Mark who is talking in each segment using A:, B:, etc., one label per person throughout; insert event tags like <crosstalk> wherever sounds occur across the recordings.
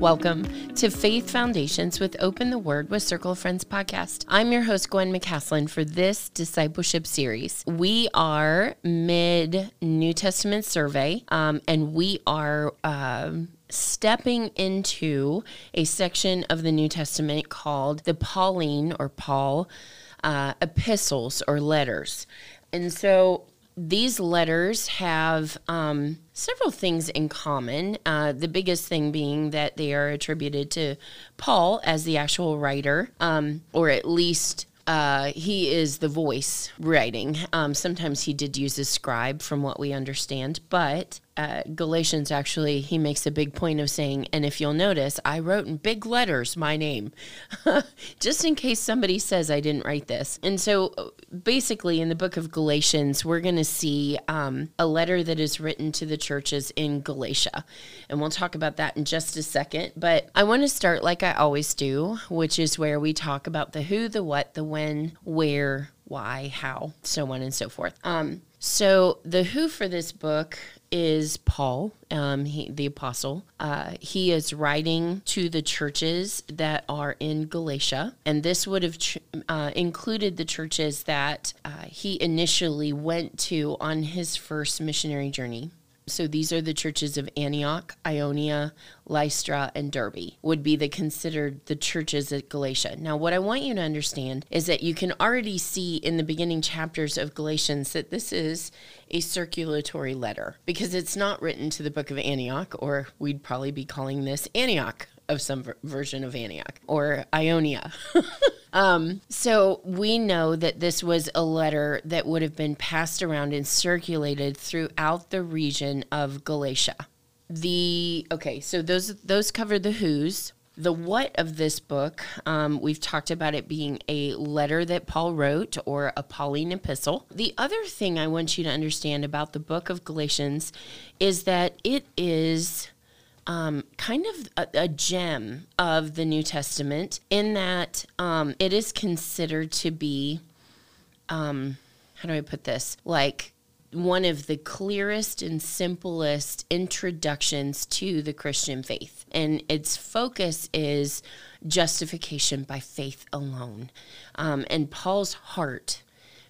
A: Welcome to Faith Foundations with Open the Word with Circle of Friends podcast. I'm your host, Gwyn McCaslin, for this discipleship series. We are mid New Testament survey, um, and we are. Um, stepping into a section of the New Testament called the Pauline or Paul uh, epistles or letters. And so these letters have um, several things in common. Uh, the biggest thing being that they are attributed to Paul as the actual writer, um, or at least uh, he is the voice writing. Um, sometimes he did use a scribe, from what we understand, but uh, Galatians actually, he makes a big point of saying, and if you'll notice, I wrote in big letters my name, <laughs> just in case somebody says I didn't write this. And so basically, in the book of Galatians, we're going to see um, a letter that is written to the churches in Galatia. And we'll talk about that in just a second. But I want to start like I always do, which is where we talk about the who, the what, the when, where, why, how, so on and so forth. Um, so the who for this book is Paul, um, he, the apostle. Uh, he is writing to the churches that are in Galatia, and this would have ch- uh, included the churches that uh, he initially went to on his first missionary journey. So these are the churches of Antioch, Ionia, Lystra, and Derbe would be the considered the churches at Galatia. Now, what I want you to understand is that you can already see in the beginning chapters of Galatians that this is a circulatory letter because it's not written to the book of Antioch, or we'd probably be calling this Antioch of some ver- version of Antioch or Ionia. <laughs> um, so we know that this was a letter that would have been passed around and circulated throughout the region of Galatia. The okay, so those those cover the who's. The what of this book, um, we've talked about it being a letter that Paul wrote or a Pauline epistle. The other thing I want you to understand about the book of Galatians is that it is um, kind of a, a, gem of the New Testament in that um, it is considered to be, um, how do I put this? Like one of the clearest and simplest introductions to the Christian faith. And its focus is justification by faith alone. Um, and Paul's heart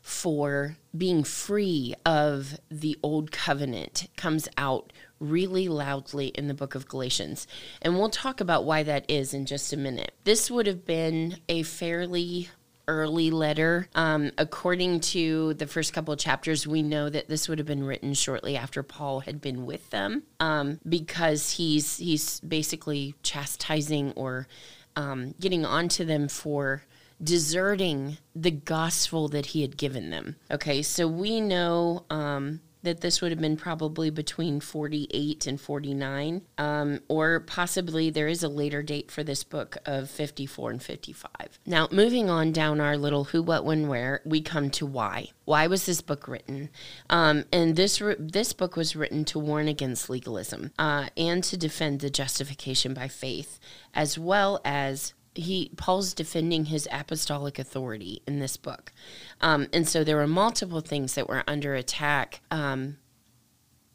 A: for being free of the old covenant comes out really loudly in the book of Galatians. And we'll talk about why that is in just a minute. This would have been a fairly early letter. Um, according to the first couple of chapters, we know that this would have been written shortly after Paul had been with them, um, because he's he's basically chastising or um, getting onto them for deserting the gospel that he had given them. Okay, so we know um, that this would have been probably between 48 and 49, um, or possibly there is a later date for this book of 54 and 55. Now, moving on down our little who, what, when, where, we come to why. Why was this book written? Um, and this this book was written to warn against legalism uh, and to defend the justification by faith, as well as he Paul's defending his apostolic authority in this book, um, and so there were multiple things that were under attack um,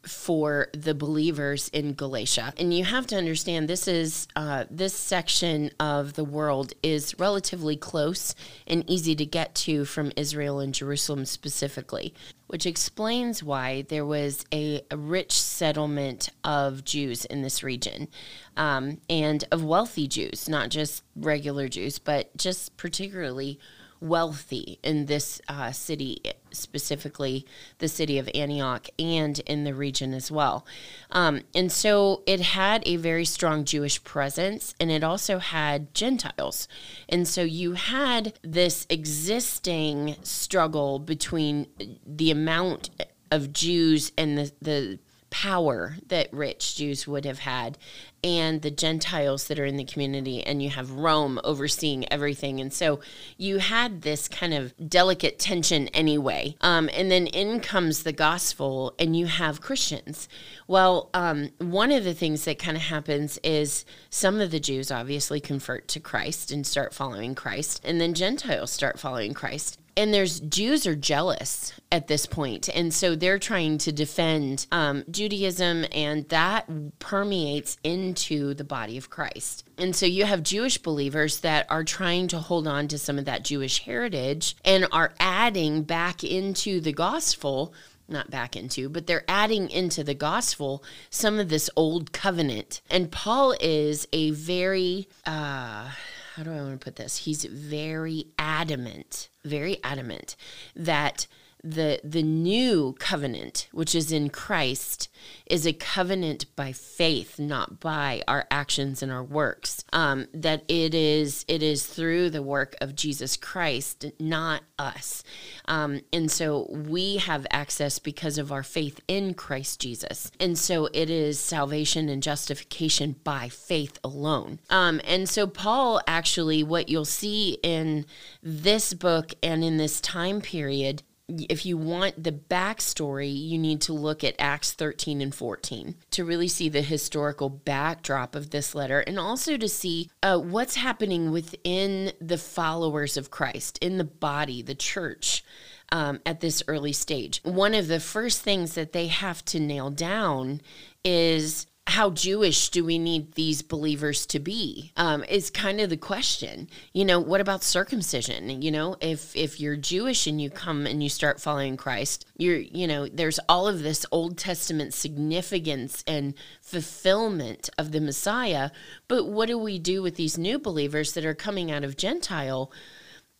A: for the believers in Galatia. And you have to understand this is uh, this section of the world is relatively close and easy to get to from Israel and Jerusalem specifically, which explains why there was a, a rich settlement of Jews in this region um, and of wealthy Jews, not just regular Jews, but just particularly wealthy in this uh, city, specifically the city of Antioch, and in the region as well. Um, and so it had a very strong Jewish presence, and it also had Gentiles. And so you had this existing struggle between the amount of Jews and the, the power that rich Jews would have had and the Gentiles that are in the community, and you have Rome overseeing everything. And so you had this kind of delicate tension anyway. Um, and then in comes the gospel, and you have Christians. Well, um, one of the things that kind of happens is some of the Jews obviously convert to Christ and start following Christ, and then Gentiles start following Christ. And there's Jews are jealous at this point, and so they're trying to defend um, Judaism, and that permeates into the body of Christ. And so you have Jewish believers that are trying to hold on to some of that Jewish heritage and are adding back into the gospel not back into, but they're adding into the gospel some of this old covenant. And Paul is a very, uh, how do I want to put this? He's very adamant, very adamant that the the new covenant which is in Christ is a covenant by faith not by our actions and our works. Um, that it is it is through the work of Jesus Christ not us. Um, and so we have access because of our faith in Christ Jesus. And so it is salvation and justification by faith alone. Um, and so Paul actually what you'll see in this book and in this time period if you want the backstory, you need to look at Acts 13 and 14 to really see the historical backdrop of this letter and also to see uh, what's happening within the followers of Christ, in the body, the church. Um, at this early stage. One of the first things that they have to nail down is how Jewish do we need these believers to be? Um, is kind of the question. You know, what about circumcision? You know, if if you're Jewish and you come and you start following Christ, you're you know, there's all of this Old Testament significance and fulfillment of the Messiah. But what do we do with these new believers that are coming out of Gentile?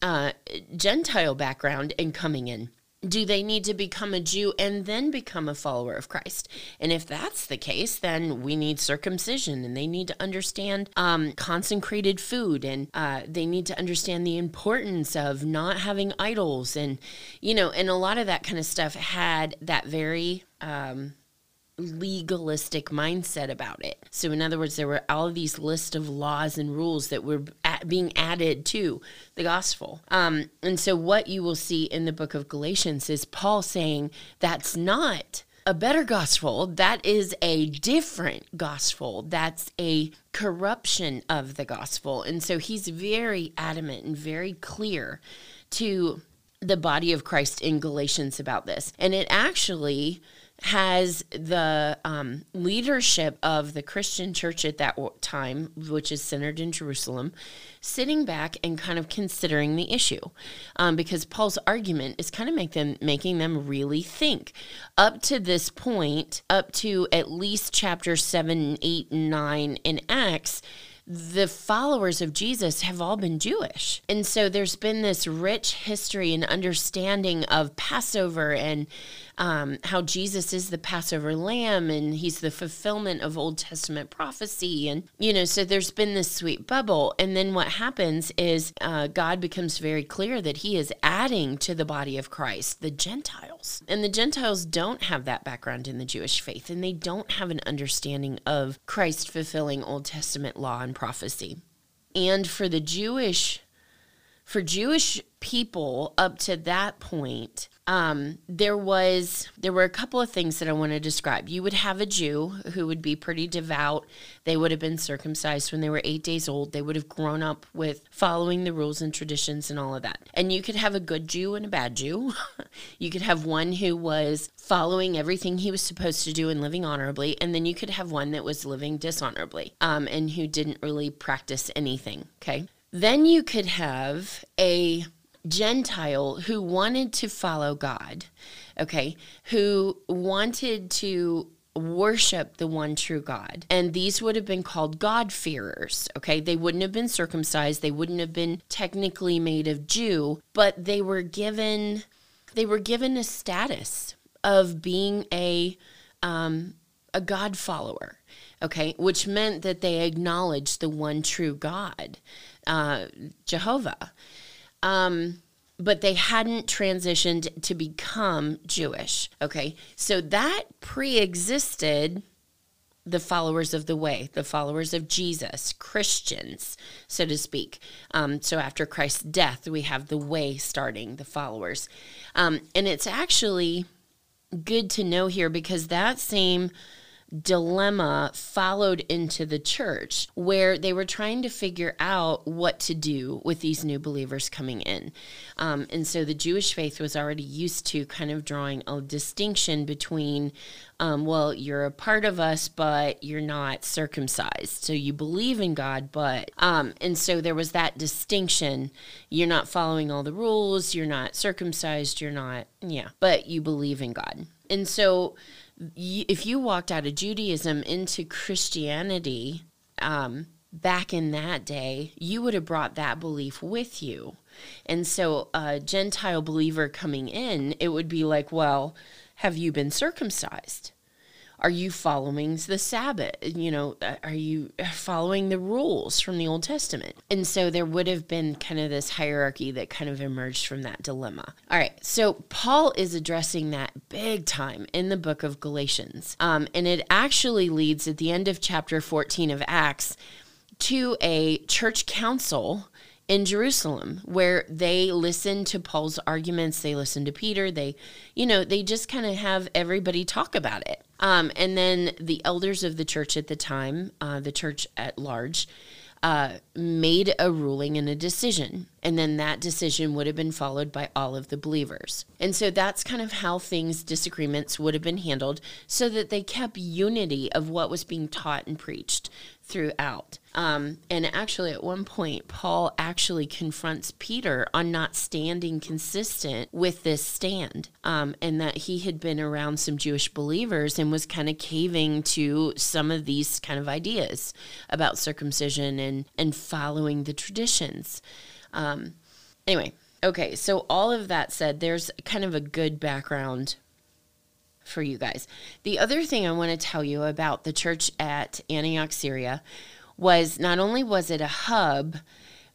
A: Uh, Gentile background and coming in do they need to become a Jew and then become a follower of Christ? And if that's the case, then we need circumcision and they need to understand um, consecrated food and uh, they need to understand the importance of not having idols. And, you know, and a lot of that kind of stuff had that very. Um, legalistic mindset about it. So, in other words, there were all of these list of laws and rules that were being added to the gospel. Um, and so, what you will see in the book of Galatians is Paul saying that's not a better gospel. That is a different gospel. That's a corruption of the gospel. And so, he's very adamant and very clear to the body of Christ in Galatians about this. And it actually has the um, leadership of the Christian church at that time, which is centered in Jerusalem, sitting back and kind of considering the issue, um, because Paul's argument is kind of make them making them really think. Up to this point, up to at least chapter seven, eight, and nine in Acts the followers of Jesus have all been Jewish. And so there's been this rich history and understanding of Passover and um, how Jesus is the Passover lamb and he's the fulfillment of Old Testament prophecy. And, you know, so there's been this sweet bubble. And then what happens is uh, God becomes very clear that he is adding to the body of Christ the Gentiles. And the Gentiles don't have that background in the Jewish faith and they don't have an understanding of Christ fulfilling Old Testament law and prophecy. And for the Jewish for Jewish people up to that point, um, there was there were a couple of things that I want to describe. You would have a Jew who would be pretty devout. They would have been circumcised when they were eight days old. They would have grown up with following the rules and traditions and all of that. And you could have a good Jew and a bad Jew. <laughs> you could have one who was following everything he was supposed to do and living honorably, and then you could have one that was living dishonorably um, and who didn't really practice anything. Okay. Then you could have a Gentile who wanted to follow God, okay, who wanted to worship the one true God. And these would have been called God-fearers, okay? They wouldn't have been circumcised, they wouldn't have been technically made of Jew, but they were given they were given a status of being a um, a God follower, okay, which meant that they acknowledged the one true God, uh, Jehovah. Um, but they hadn't transitioned to become Jewish. Okay. So that pre existed the followers of the way, the followers of Jesus, Christians, so to speak. Um, so after Christ's death, we have the way starting, the followers. Um, and it's actually good to know here because that same dilemma followed into the church where they were trying to figure out what to do with these new believers coming in. Um, and so the Jewish faith was already used to kind of drawing a distinction between, um, well, you're a part of us, but you're not circumcised. So you believe in God, but, um, and so there was that distinction. You're not following all the rules, you're not circumcised, you're not, yeah, but you believe in God. And so, if you walked out of Judaism into Christianity um, back in that day, you would have brought that belief with you. And so, a Gentile believer coming in, it would be like, well, have you been circumcised? Are you following the Sabbath? You know, are you following the rules from the Old Testament? And so there would have been kind of this hierarchy that kind of emerged from that dilemma. All right, so Paul is addressing that big time in the book of Galatians. Um, and it actually leads at the end of chapter 14 of Acts to a church council in Jerusalem where they listen to Paul's arguments, they listen to Peter, they, you know, they just kind of have everybody talk about it. Um, and then the elders of the church at the time, uh, the church at large, uh, made a ruling and a decision. And then that decision would have been followed by all of the believers. And so that's kind of how things, disagreements would have been handled so that they kept unity of what was being taught and preached throughout. Um, and actually, at one point, Paul actually confronts Peter on not standing consistent with this stand, um, and that he had been around some Jewish believers and was kind of caving to some of these kind of ideas about circumcision and and following the traditions. Um, anyway, okay, so all of that said, there's kind of a good background for you guys. The other thing I want to tell you about the church at Antioch, Syria, was not only was it a hub,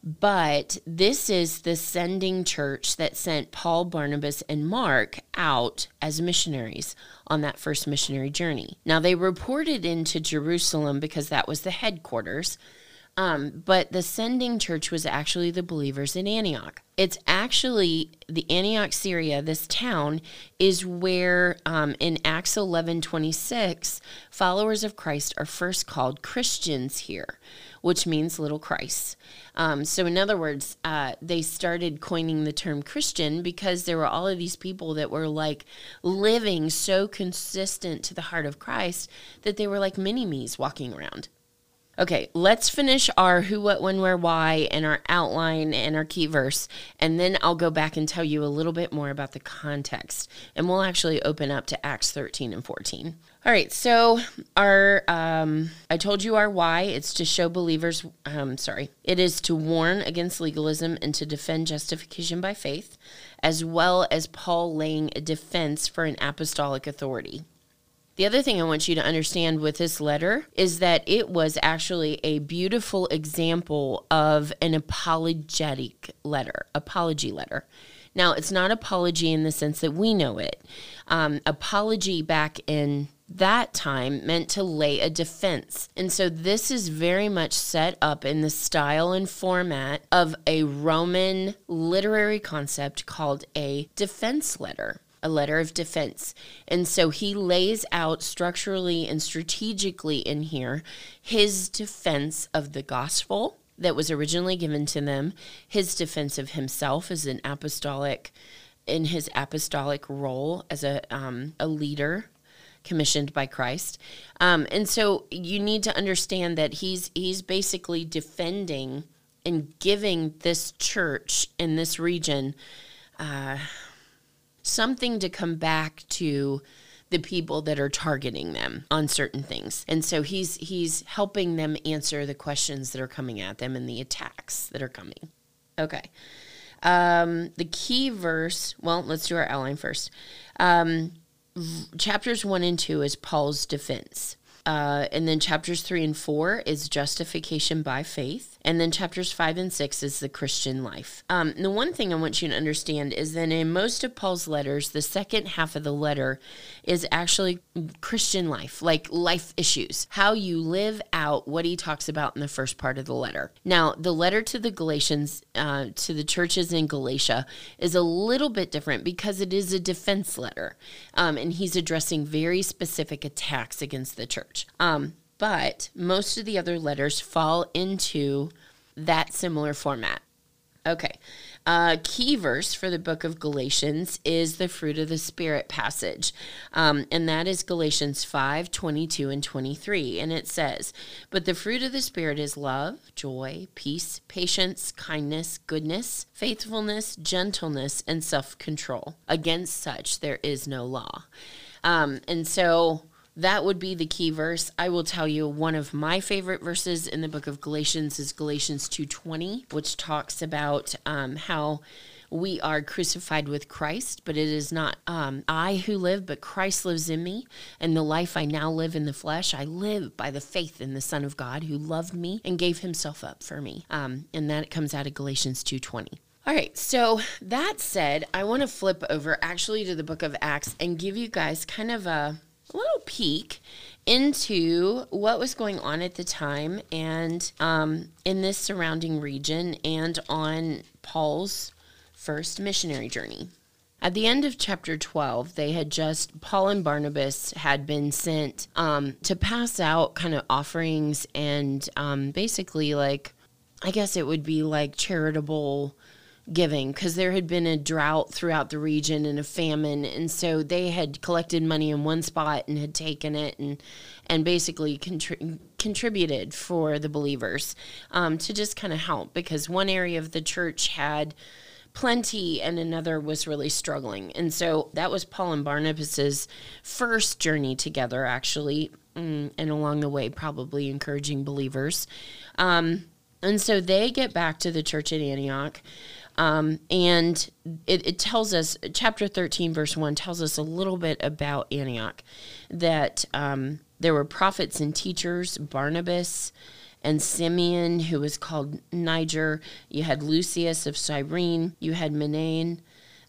A: but this is the sending church that sent Paul, Barnabas, and Mark out as missionaries on that first missionary journey. Now, they reported into Jerusalem because that was the headquarters. Um, but the sending church was actually the believers in Antioch. It's actually the Antioch, Syria, this town is where um, in Acts 11 26, followers of Christ are first called Christians here, which means little Christ. Um, so, in other words, uh, they started coining the term Christian because there were all of these people that were like living so consistent to the heart of Christ that they were like mini me's walking around. Okay, let's finish our who, what, when, where, why, and our outline and our key verse, and then I'll go back and tell you a little bit more about the context, and we'll actually open up to Acts 13 and 14. All right, so our um, I told you our why. It's to show believers. Um, sorry, it is to warn against legalism and to defend justification by faith, as well as Paul laying a defense for an apostolic authority. The other thing I want you to understand with this letter is that it was actually a beautiful example of an apologetic letter, apology letter. Now, it's not apology in the sense that we know it. Um, apology back in that time meant to lay a defense. And so this is very much set up in the style and format of a Roman literary concept called a defense letter a letter of defense. And so he lays out structurally and strategically in here his defense of the gospel that was originally given to them, his defense of himself as an apostolic in his apostolic role as a um, a leader commissioned by Christ. Um, and so you need to understand that he's he's basically defending and giving this church in this region uh, something to come back to the people that are targeting them on certain things. And so he's he's helping them answer the questions that are coming at them and the attacks that are coming. Okay. Um, the key verse, well, let's do our outline first. Um, chapters 1 and 2 is Paul's defense. Uh, and then chapters 3 and 4 is justification by faith. And then chapters five and six is the Christian life. Um, the one thing I want you to understand is that in most of Paul's letters, the second half of the letter is actually Christian life, like life issues, how you live out what he talks about in the first part of the letter. Now, the letter to the Galatians, uh, to the churches in Galatia, is a little bit different because it is a defense letter. Um, and he's addressing very specific attacks against the church. Um, but most of the other letters fall into that similar format. Okay. Uh, key verse for the book of Galatians is the fruit of the Spirit passage. Um, and that is Galatians 5 22 and 23. And it says, But the fruit of the Spirit is love, joy, peace, patience, kindness, goodness, faithfulness, gentleness, and self control. Against such there is no law. Um, and so that would be the key verse. I will tell you one of my favorite verses in the book of Galatians is Galatians 2:20, which talks about um, how we are crucified with Christ, but it is not um, I who live, but Christ lives in me. And the life I now live in the flesh, I live by the faith in the Son of God who loved me and gave himself up for me. Um, and that comes out of Galatians 2.20. All right, so that said, I want to flip over actually to the book of Acts and give you guys kind of a little peek into what was going on at the time and um, in this surrounding region and on Paul's first missionary journey. At the end of chapter 12, they had just, Paul and Barnabas had been sent um, to pass out kind of offerings and um, basically, like, I guess it would be like charitable giving because there had been a drought throughout the region and a famine and so they had collected money in one spot and had taken it and and basically contri- contributed for the believers um, to just kind of help because one area of the church had plenty and another was really struggling. And so that was paul and barnabas's first journey together actually mm, and along the way probably encouraging believers. Um, and so they get back to the church at antioch um, and it, it, tells us, chapter 13, verse 1 tells us a little bit about Antioch that um, there were prophets and teachers, Barnabas and Simeon, who was called Niger. You had Lucius of Cyrene. You had Manaen,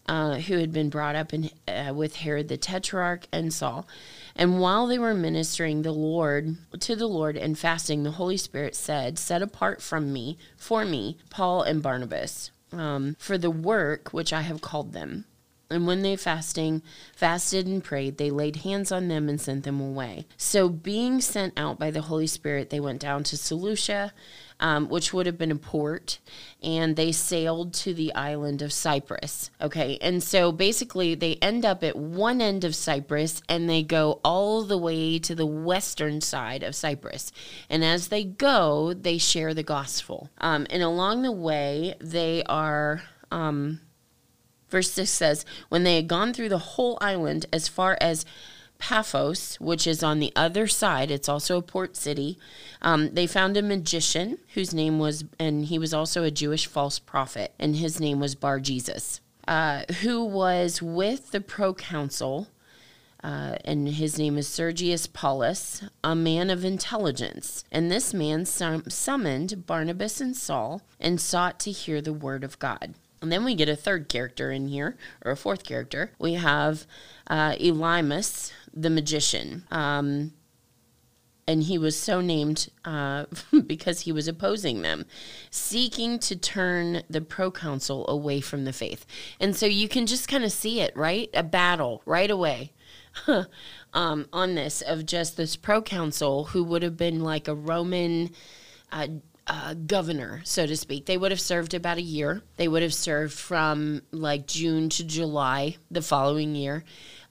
A: uh, who had been brought up in, uh, with Herod the Tetrarch and Saul. And while they were ministering the Lord to the Lord and fasting, the Holy Spirit said, Set apart from me, for me, Paul and Barnabas um, for the work which I have called them. And when they fasting, fasted and prayed, they laid hands on them and sent them away. So, being sent out by the Holy Spirit, they went down to Seleucia, um, which would have been a port, and they sailed to the island of Cyprus. Okay, and so basically, they end up at one end of Cyprus and they go all the way to the western side of Cyprus. And as they go, they share the gospel. Um, and along the way, they are. Um, Verse 6 says, When they had gone through the whole island as far as Paphos, which is on the other side, it's also a port city, um, they found a magician whose name was, and he was also a Jewish false prophet, and his name was Bar Jesus, uh, who was with the proconsul. Uh, and his name is Sergius Paulus, a man of intelligence. And this man sum- summoned Barnabas and Saul and sought to hear the word of God. And then we get a third character in here, or a fourth character. We have uh, Elymas, the magician. Um, and he was so named uh, <laughs> because he was opposing them, seeking to turn the proconsul away from the faith. And so you can just kind of see it, right? A battle right away. <laughs> um, on this of just this proconsul who would have been like a Roman uh, uh, governor, so to speak. They would have served about a year. They would have served from like June to July the following year.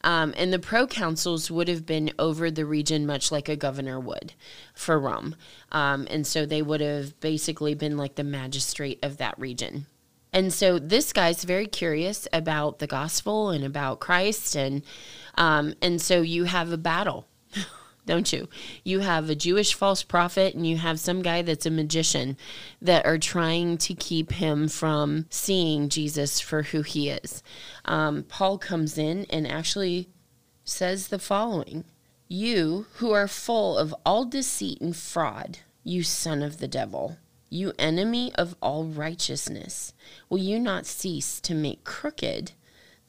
A: Um, and the proconsuls would have been over the region much like a governor would for Rome. Um, and so they would have basically been like the magistrate of that region. And so this guy's very curious about the gospel and about Christ. And, um, and so you have a battle don't you? You have a Jewish false prophet and you have some guy that's a magician that are trying to keep him from seeing Jesus for who he is. Um, Paul comes in and actually says the following You who are full of all deceit and fraud, you son of the devil. You enemy of all righteousness, will you not cease to make crooked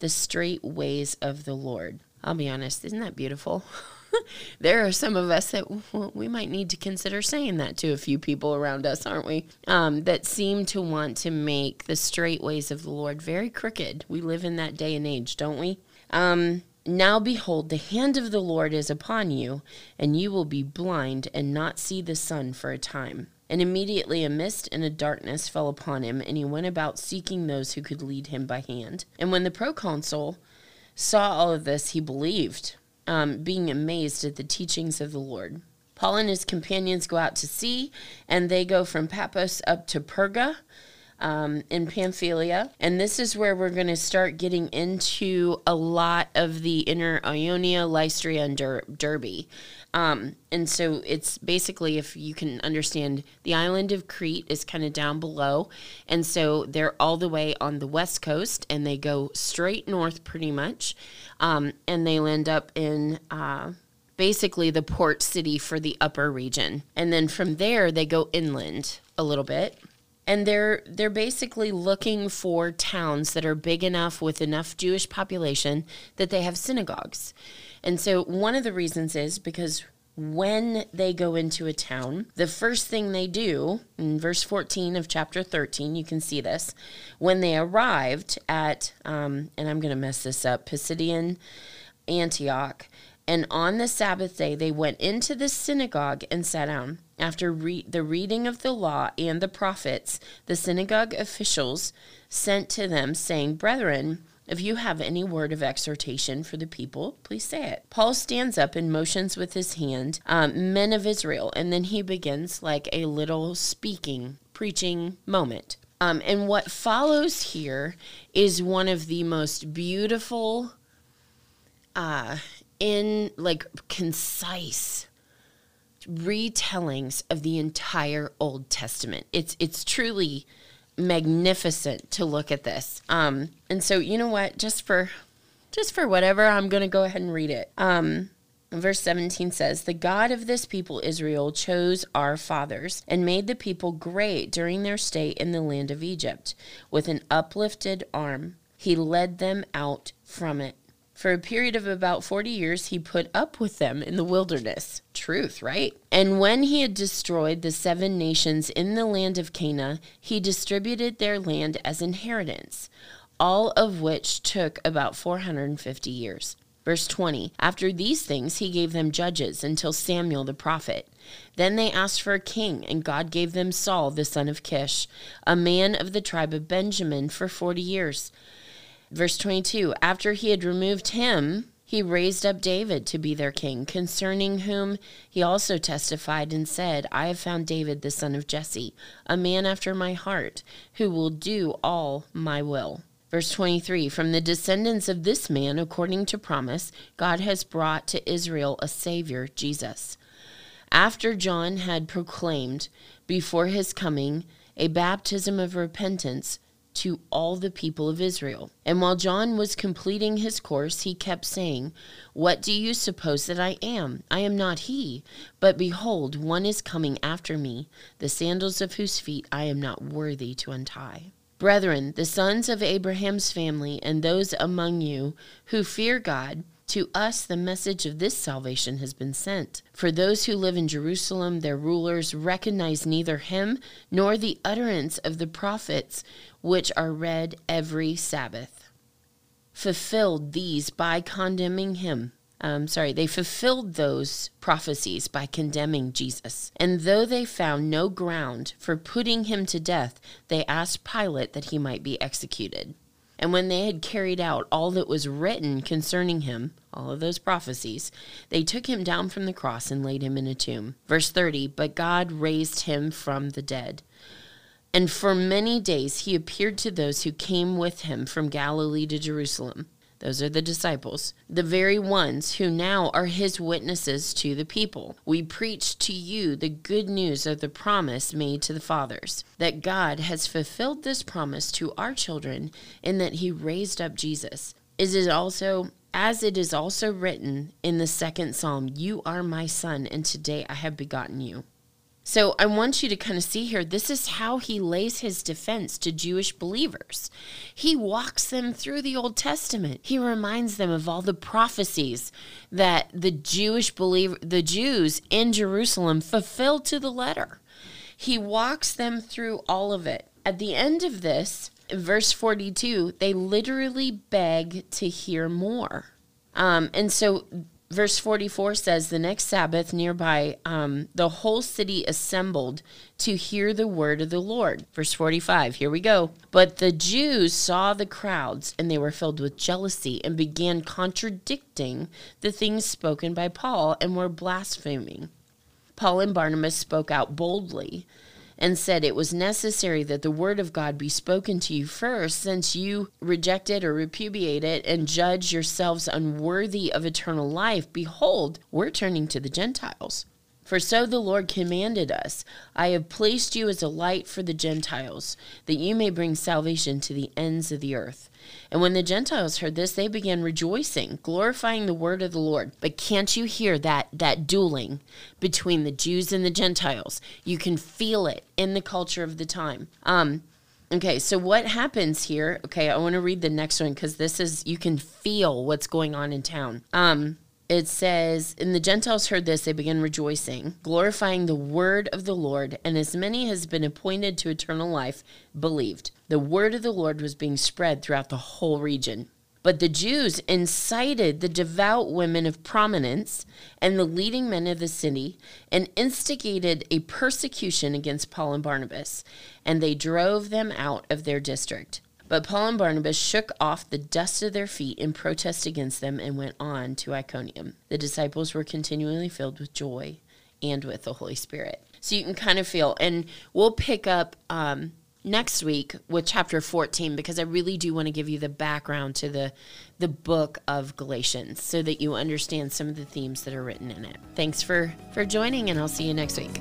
A: the straight ways of the Lord? I'll be honest, isn't that beautiful? <laughs> <laughs> there are some of us that well, we might need to consider saying that to a few people around us, aren't we? Um, that seem to want to make the straight ways of the Lord very crooked. We live in that day and age, don't we? Um, now behold, the hand of the Lord is upon you, and you will be blind and not see the sun for a time. And immediately a mist and a darkness fell upon him, and he went about seeking those who could lead him by hand. And when the proconsul saw all of this, he believed um, being amazed at the teachings of the Lord. Paul and his companions go out to sea, and they go from Paphos up to Perga um, in Pamphylia. And this is where we're going to start getting into a lot of the inner Ionia, Lystra, and Der- Derbe. Um, and so it's basically, if you can understand, the island of Crete is kind of down below. And so they're all the way on the west coast and they go straight north pretty much. Um, and they land up in. Uh, basically the port city for the upper region. And then from there they go inland a little bit and they're they're basically looking for towns that are big enough with enough Jewish population that they have synagogues. And so one of the reasons is because when they go into a town, the first thing they do, in verse 14 of chapter 13, you can see this, when they arrived at, um, and I'm going to mess this up, Pisidian Antioch, and on the Sabbath day they went into the synagogue and sat down. After re- the reading of the law and the prophets, the synagogue officials sent to them, saying, Brethren, if you have any word of exhortation for the people, please say it. Paul stands up and motions with his hand, um, men of Israel, and then he begins like a little speaking, preaching moment. Um, and what follows here is one of the most beautiful, uh, in like concise retellings of the entire Old Testament. It's it's truly magnificent to look at this. Um, and so you know what? Just for just for whatever, I'm going to go ahead and read it. Um, verse 17 says, The God of this people, Israel, chose our fathers and made the people great during their stay in the land of Egypt. With an uplifted arm, he led them out from it. For a period of about 40 years, he put up with them in the wilderness. Truth, right? And when he had destroyed the seven nations in the land of Canaan, he distributed their land as inheritance, all of which took about 450 years. Verse 20 After these things, he gave them judges until Samuel the prophet. Then they asked for a king, and God gave them Saul the son of Kish, a man of the tribe of Benjamin, for 40 years. Verse 22 After he had removed him, he raised up David to be their king, concerning whom he also testified and said, I have found David the son of Jesse, a man after my heart, who will do all my will. Verse 23 From the descendants of this man, according to promise, God has brought to Israel a Savior, Jesus. After John had proclaimed before his coming a baptism of repentance to all the people of Israel. And while John was completing his course, he kept saying, What do you suppose that I am? I am not he. But behold, one is coming after me, the sandals of whose feet I am not worthy to untie. Brethren, the sons of Abraham's family, and those among you who fear God, to us, the message of this salvation has been sent. For those who live in Jerusalem, their rulers recognize neither him nor the utterance of the prophets, which are read every Sabbath. Fulfilled these by condemning him. Um, sorry, they fulfilled those prophecies by condemning Jesus. And though they found no ground for putting him to death, they asked Pilate that he might be executed. And when they had carried out all that was written concerning him, all of those prophecies, they took him down from the cross and laid him in a tomb. Verse 30 But God raised him from the dead. And for many days he appeared to those who came with him from Galilee to Jerusalem. Those are the disciples, the very ones who now are his witnesses to the people. We preach to you the good news of the promise made to the fathers, that God has fulfilled this promise to our children in that he raised up Jesus. Is it also as it is also written in the second psalm, You are my son, and today I have begotten you. So I want you to kind of see here this is how he lays his defense to Jewish believers. He walks them through the Old Testament. He reminds them of all the prophecies that the Jewish believer the Jews in Jerusalem fulfilled to the letter. He walks them through all of it. At the end of this, verse 42, they literally beg to hear more. Um, and so verse 44 says the next sabbath nearby um, the whole city assembled to hear the word of the lord. Verse 45 here we go. But the jews saw the crowds and they were filled with jealousy and began contradicting the things spoken by paul and were blaspheming. Paul and barnabas spoke out boldly and said it was necessary that the word of God be spoken to you first, since you reject it or repudiate it and judge yourselves unworthy of eternal life. Behold, we're turning to the Gentiles. For so the Lord commanded us I have placed you as a light for the Gentiles, that you may bring salvation to the ends of the earth. And when the Gentiles heard this, they began rejoicing, glorifying the word of the Lord. But can't you hear that that dueling between the Jews and the Gentiles? You can feel it in the culture of the time. Um, okay, so what happens here? Okay, I want to read the next one because this is you can feel what's going on in town. Um, it says, And the Gentiles heard this, they began rejoicing, glorifying the word of the Lord, and as many as been appointed to eternal life believed. The word of the Lord was being spread throughout the whole region. But the Jews incited the devout women of prominence and the leading men of the city and instigated a persecution against Paul and Barnabas, and they drove them out of their district. But Paul and Barnabas shook off the dust of their feet in protest against them and went on to Iconium. The disciples were continually filled with joy and with the Holy Spirit. So you can kind of feel, and we'll pick up um, next week with chapter 14 because I really do want to give you the background to the the book of Galatians so that you understand some of the themes that are written in it. Thanks for for joining and I'll see you next week.